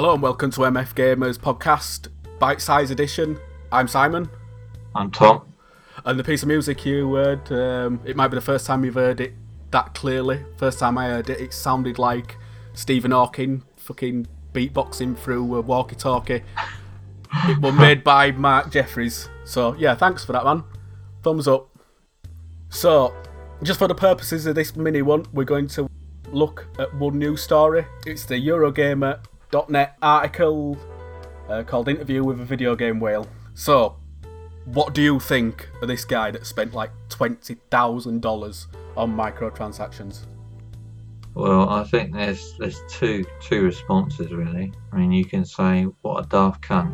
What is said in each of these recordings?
Hello and welcome to MF Gamers podcast, bite size edition. I'm Simon, I'm Tom. and the piece of music you heard, um, it might be the first time you've heard it that clearly. First time I heard it, it sounded like Stephen Hawking fucking beatboxing through a walkie talkie. it was made by Mark Jeffries. So, yeah, thanks for that, man. Thumbs up. So, just for the purposes of this mini one, we're going to look at one news story. It's the Eurogamer.net article uh, called Interview with a Video Game Whale. So, what do you think of this guy that spent like $20,000 on microtransactions? Well, I think there's there's two two responses really. I mean, you can say what a daft cunt.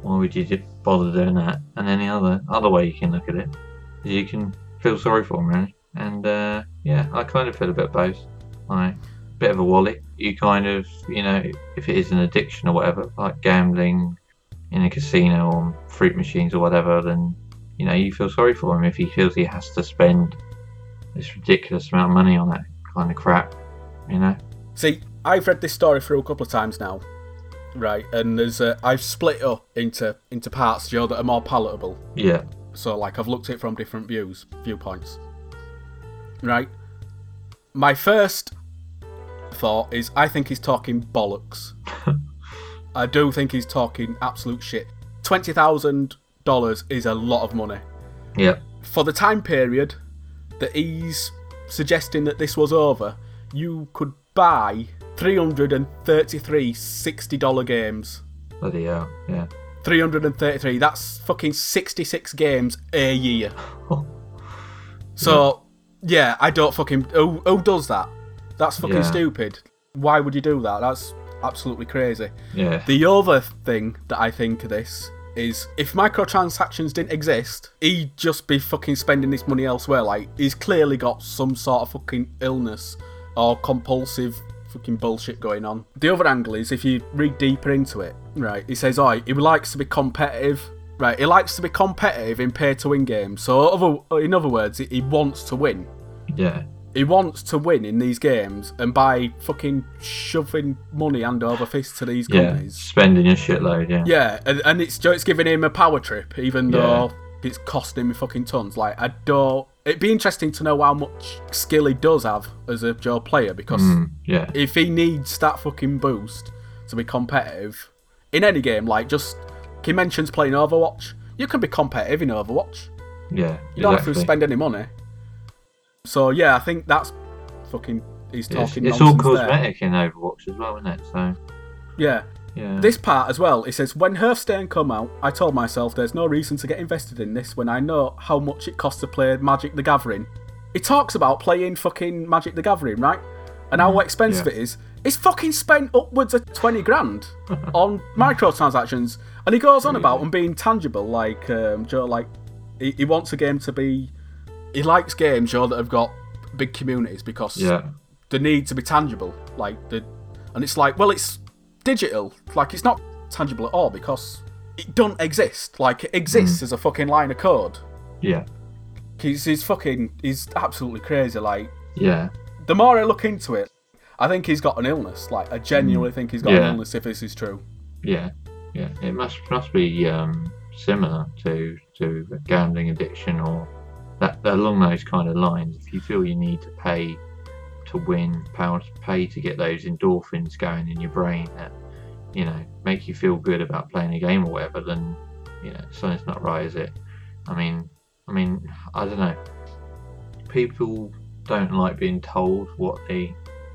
Why would you bother doing that? And then the other other way you can look at it is you can feel sorry for him really. And uh, yeah, I kind of feel a bit both. Like bit of a wally. You kind of you know if it is an addiction or whatever, like gambling in a casino or fruit machines or whatever, then you know you feel sorry for him if he feels he has to spend this ridiculous amount of money on that kind of crap. You know. See, I've read this story through a couple of times now, right? And there's uh, I've split it up into into parts, Joe, that are more palatable. Yeah. So like I've looked at it from different views, viewpoints. Right. My first thought is I think he's talking bollocks. I do think he's talking absolute shit. Twenty thousand dollars is a lot of money Yeah. for the time period that he's suggesting that this was over. You could buy 333 $60 games. Bloody hell. Yeah. 333. That's fucking 66 games a year. So, yeah, I don't fucking. Who, who does that? That's fucking Yeah. stupid. Why would you do that? That's absolutely crazy. Yeah. The other thing that I think of this is if microtransactions didn't exist, he'd just be fucking spending this money elsewhere. Like, he's clearly got some sort of fucking illness or compulsive fucking bullshit going on. The other angle is if you read deeper into it, right, he says, oh, he likes to be competitive. Right, he likes to be competitive in pay to win games. So, other, in other words, he- he wants to win Yeah. He wants to win in these games, and by fucking shoving money hand over fist to these Yeah. companies, Spending a shitload. Yeah. yeah, and, and it's it's giving him a power trip, even Yeah. though it's costing him fucking tons. Like I don't. It'd be interesting to know how much skill he does have as a Joe player, because Mm, yeah. if he needs that fucking boost to be competitive in any game, like just he mentions playing Overwatch, you can be competitive in Overwatch. Yeah. You don't have to spend any money. So yeah, I think that's fucking. He's It's, talking. it's all nonsense there. cosmetic in Overwatch as well, isn't it? So Yeah. yeah. This part as well, it says, When Hearthstone come out, I told myself there's no reason to get invested in this when I know how much it costs to play Magic the Gathering. It talks about playing fucking Magic the Gathering, right? And how expensive yeah. it is. It's fucking spent upwards of 20 grand on microtransactions. And he goes on about them being tangible, like, um, Joe, like, he, he wants a game to be. He likes games, Joe, that have got big communities because yeah. the need to be tangible. Like the, and it's like, well, it's digital. Like it's not tangible at all because it don't exist. Like it exists as a fucking line of code. Yeah. He's, he's fucking, he's absolutely crazy. Like Yeah. the more I look into it, I think he's got an illness. Like I genuinely think he's got an illness if this is true. Yeah. Yeah. It must must be um, similar to to gambling addiction or that along those kind of lines. If you feel you need to pay to win, power pay to get those endorphins going in your brain that you know make you feel good about playing a game or whatever, then you know something's not right, is it? I mean, I mean, I don't know. People don't like being told what they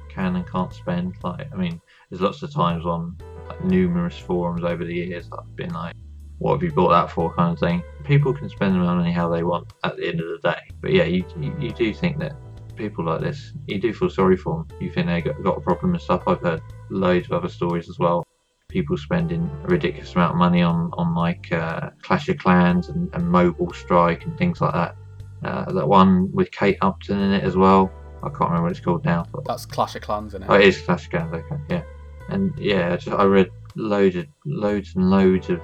can and can't spend. Like, I mean, there's lots of times on like, numerous forums over the years I've been like, "What have you bought that for?" kind of thing. People can spend their money how they want at the end of the day. But yeah, you you, you do think that people like this, you do feel sorry for them. You think they got, got a problem and stuff. I've heard loads of other stories as well. People spending a ridiculous amount of money on on like uh, Clash of Clans and, and Mobile Strike and things like that. Uh, that one with Kate Upton in it as well. I can't remember what it's called now. But That's Clash of Clans, isn't it? Oh, it is Clash of Clans, okay, yeah. And yeah, I just, I read loads of loads and loads of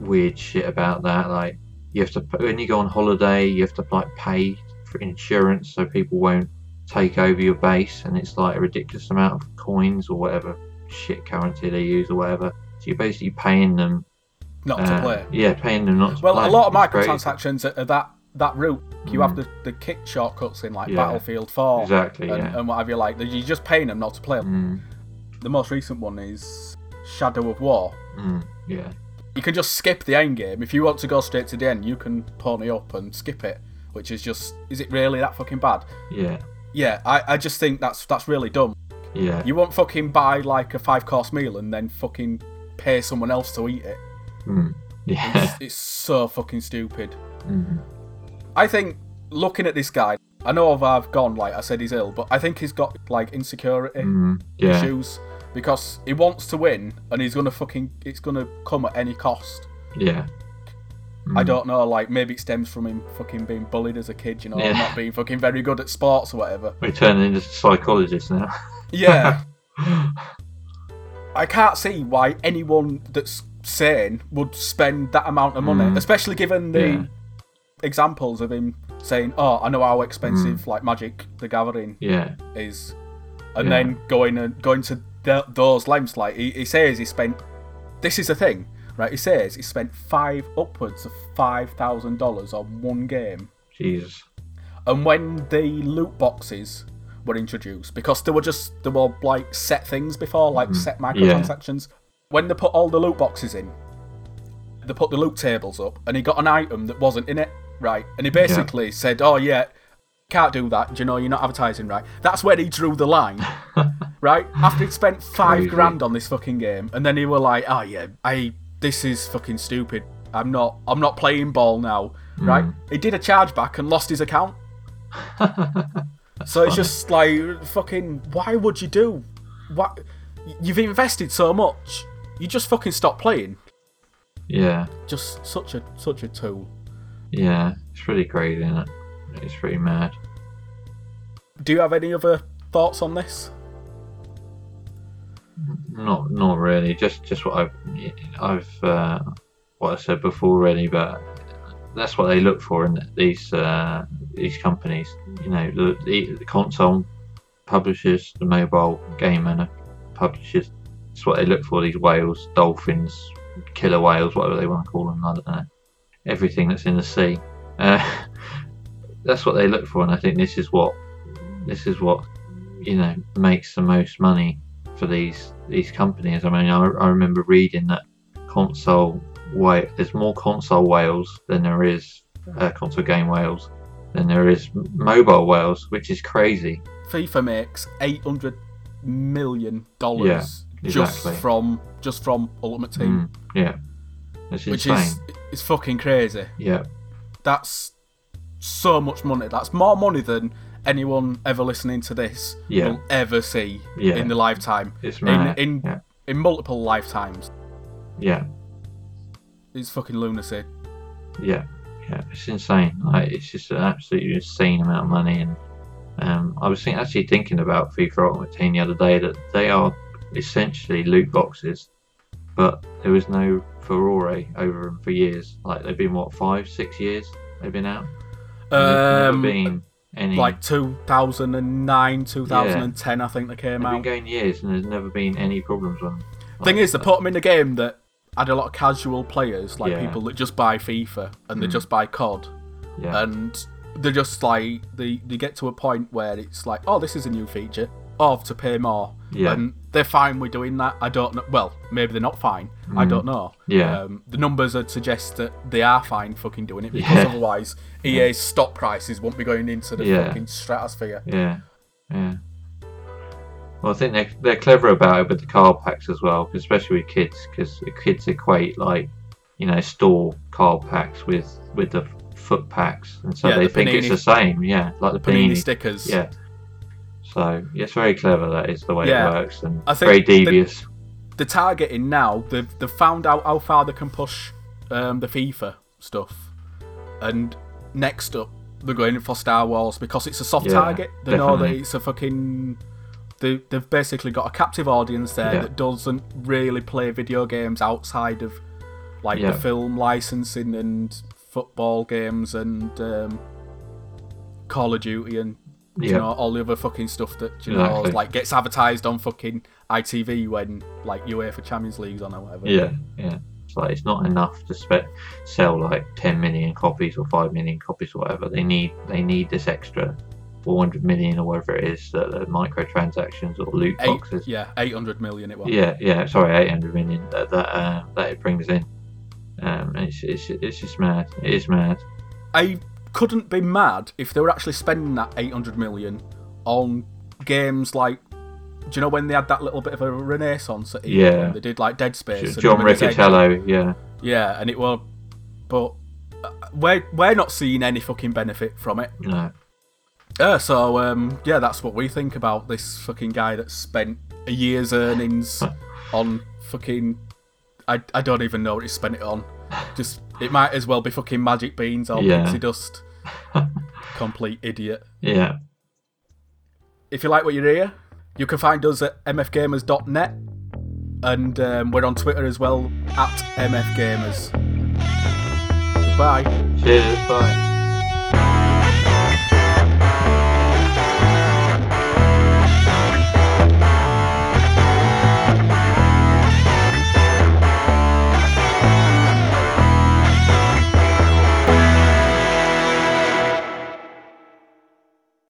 weird shit about that. Like you have to when you go on holiday, you have to like pay for insurance so people won't take over your base, and it's like a ridiculous amount of coins or whatever shit currency they use or whatever. So you're basically paying them. Not uh, to play. Yeah, paying them not to Well, play. a lot of microtransactions are, are that that route. You Mm. have the, the kick shortcuts in like Yeah. Battlefield 4 Exactly. and, Yeah. and what have you like. You're just paying them not to play. Mm, The most recent one is Shadow of War. mm, yeah. You can just skip the end game. If you want to go straight to the end, you can pony up and skip it. Which is just, is it really that fucking bad? Yeah. Yeah, I, I just think that's that's really dumb. Yeah. You won't fucking buy like a five course meal and then fucking pay someone else to eat it. Mm, yeah. It's, it's so fucking stupid. Mm, I think looking at this guy, I know I've- I've gone like I said he's ill, but I think he's got like insecurity mm, yeah. issues because he wants to win and he's gonna fucking it's gonna come at any cost. Yeah. I Mm, don't know, like maybe it stems from him fucking being bullied as a kid, you know, Yeah. not being fucking very good at sports or whatever. We're turning into psychologists now. Yeah, I can't see why anyone that's sane would spend that amount of money, Mm. especially given the Yeah. examples of him saying, "Oh, I know how expensive like Magic the Gathering yeah. is," and Yeah. then going and going to th- those lengths. Like he, he says, he spent. This is the thing, right? He says he spent five upwards of five thousand dollars on one game, Jesus. and when the loot boxes were introduced, because they were just they were like set things before, like mm-hmm. set microtransactions. When they put all the loot boxes in, they put the loot tables up, and he got an item that wasn't in it, right? And he basically said, "Oh yeah, can't do that. You know you're not advertising right?" That's where he drew the line, right? After he'd spent five Crazy. grand on this fucking game, and then he were like, "Oh yeah, I this is fucking stupid. I'm not I'm not playing ball now." Hmm. Right? He did a chargeback and lost his account. So it's just like fucking. Why would you do? What? You've invested so much. You just fucking stop playing. Yeah. Just such a such a tool. Yeah. It's pretty crazy, isn't it? It's pretty mad. Do you have any other thoughts on this? Not not really. Just just what I've I've uh, what I said before really, but that's what they look for in these uh, these companies. You know, the, the, console publishers, the mobile game and publishers. That's what they look for. These whales, dolphins, killer whales, whatever they want to call them. I don't know. Everything that's in the sea. Uh, that's what they look for, and I think this is what this is what you know makes the most money for these these companies. I mean, I, I remember reading that console whale. There's more console whales than there is uh, console game whales than there is mobile whales, which is crazy. FIFA makes eight hundred million dollars Yeah, just from just from Ultimate Team, Mm, yeah, it's which insane. is it's fucking crazy. Yeah, That's so much money. That's more money than anyone ever listening to this Yeah. will ever see Yeah. in the lifetime. it's In in yeah, in multiple lifetimes. yeah, It's fucking lunacy. yeah, yeah. It's insane. Like, it's just an absolutely insane amount of money. And um, I was think, actually thinking about FIFA Ultimate Team the other day that they are essentially loot boxes, but there was no furore over them for years. Like they've been what five, six years they've been out. Um, been any. like 2009, 2010, I think they came they've been going years, and there's never been any problems with them. Thing is, they put them in a game that had a lot of casual players, like Yeah. people that just buy FIFA and they Mm. just buy COD, yeah, and they're just like they they get to a point where it's like, oh, this is a new feature, oh, to pay more, Yeah. and they're fine with doing that. I don't know. Well, maybe they're not fine. I Mm. don't know. Yeah. Um, the numbers would suggest that they are fine fucking doing it because Yeah. otherwise EA's stock prices won't be going into the Yeah. fucking stratosphere. Yeah, yeah. Well, I think they're, they're clever about it with the card packs as well, especially with kids, because kids equate like, you know, store card packs with with the foot packs, and so Yeah, they the think it's the same. Yeah, like the Panini panini. stickers. Yeah. So it's very clever. That is the way Yeah. it works, and I think very devious. the targeting now they've, they've found out how far they can push um, the FIFA stuff, and next up they're going for Star Wars because it's a soft Yeah, target. They know that it's a fucking. They, they've basically got a captive audience there Yeah. that doesn't really play video games outside of like Yeah. the film licensing and football games and um, Call of Duty and You Yeah. know all the other fucking stuff that you know like gets advertised on fucking ITV when like UEFA Champions League's on or whatever. Yeah, yeah. It's like it's not enough to spe- sell like 10 million copies or 5 million copies or whatever. They need they need this extra 400 million or whatever it is that the microtransactions or loot Eight, boxes. yeah, eight hundred million it was. Yeah, yeah. Sorry, 800 million that that, uh, that it brings in. Um, it's, it's it's just mad. It is mad. I couldn't be mad if they were actually spending that 800 million on games like. Do you know when they had that little bit of a renaissance at EA? Yeah. when They did like Dead Space. John? Riccitiello, yeah, Yeah, and it was. But uh, we're, we're not seeing any fucking benefit from it. no, Uh, so, um, yeah, that's what we think about this fucking guy that spent a year's earnings on fucking. I, I don't even know what he spent it on. Just It might as well be fucking magic beans or Yeah. pixie dust. Complete idiot. yeah, If you like what you hear, you can find us at mfgamers.net. And um, we're on Twitter as well, at mfgamers. Goodbye. cheers, bye.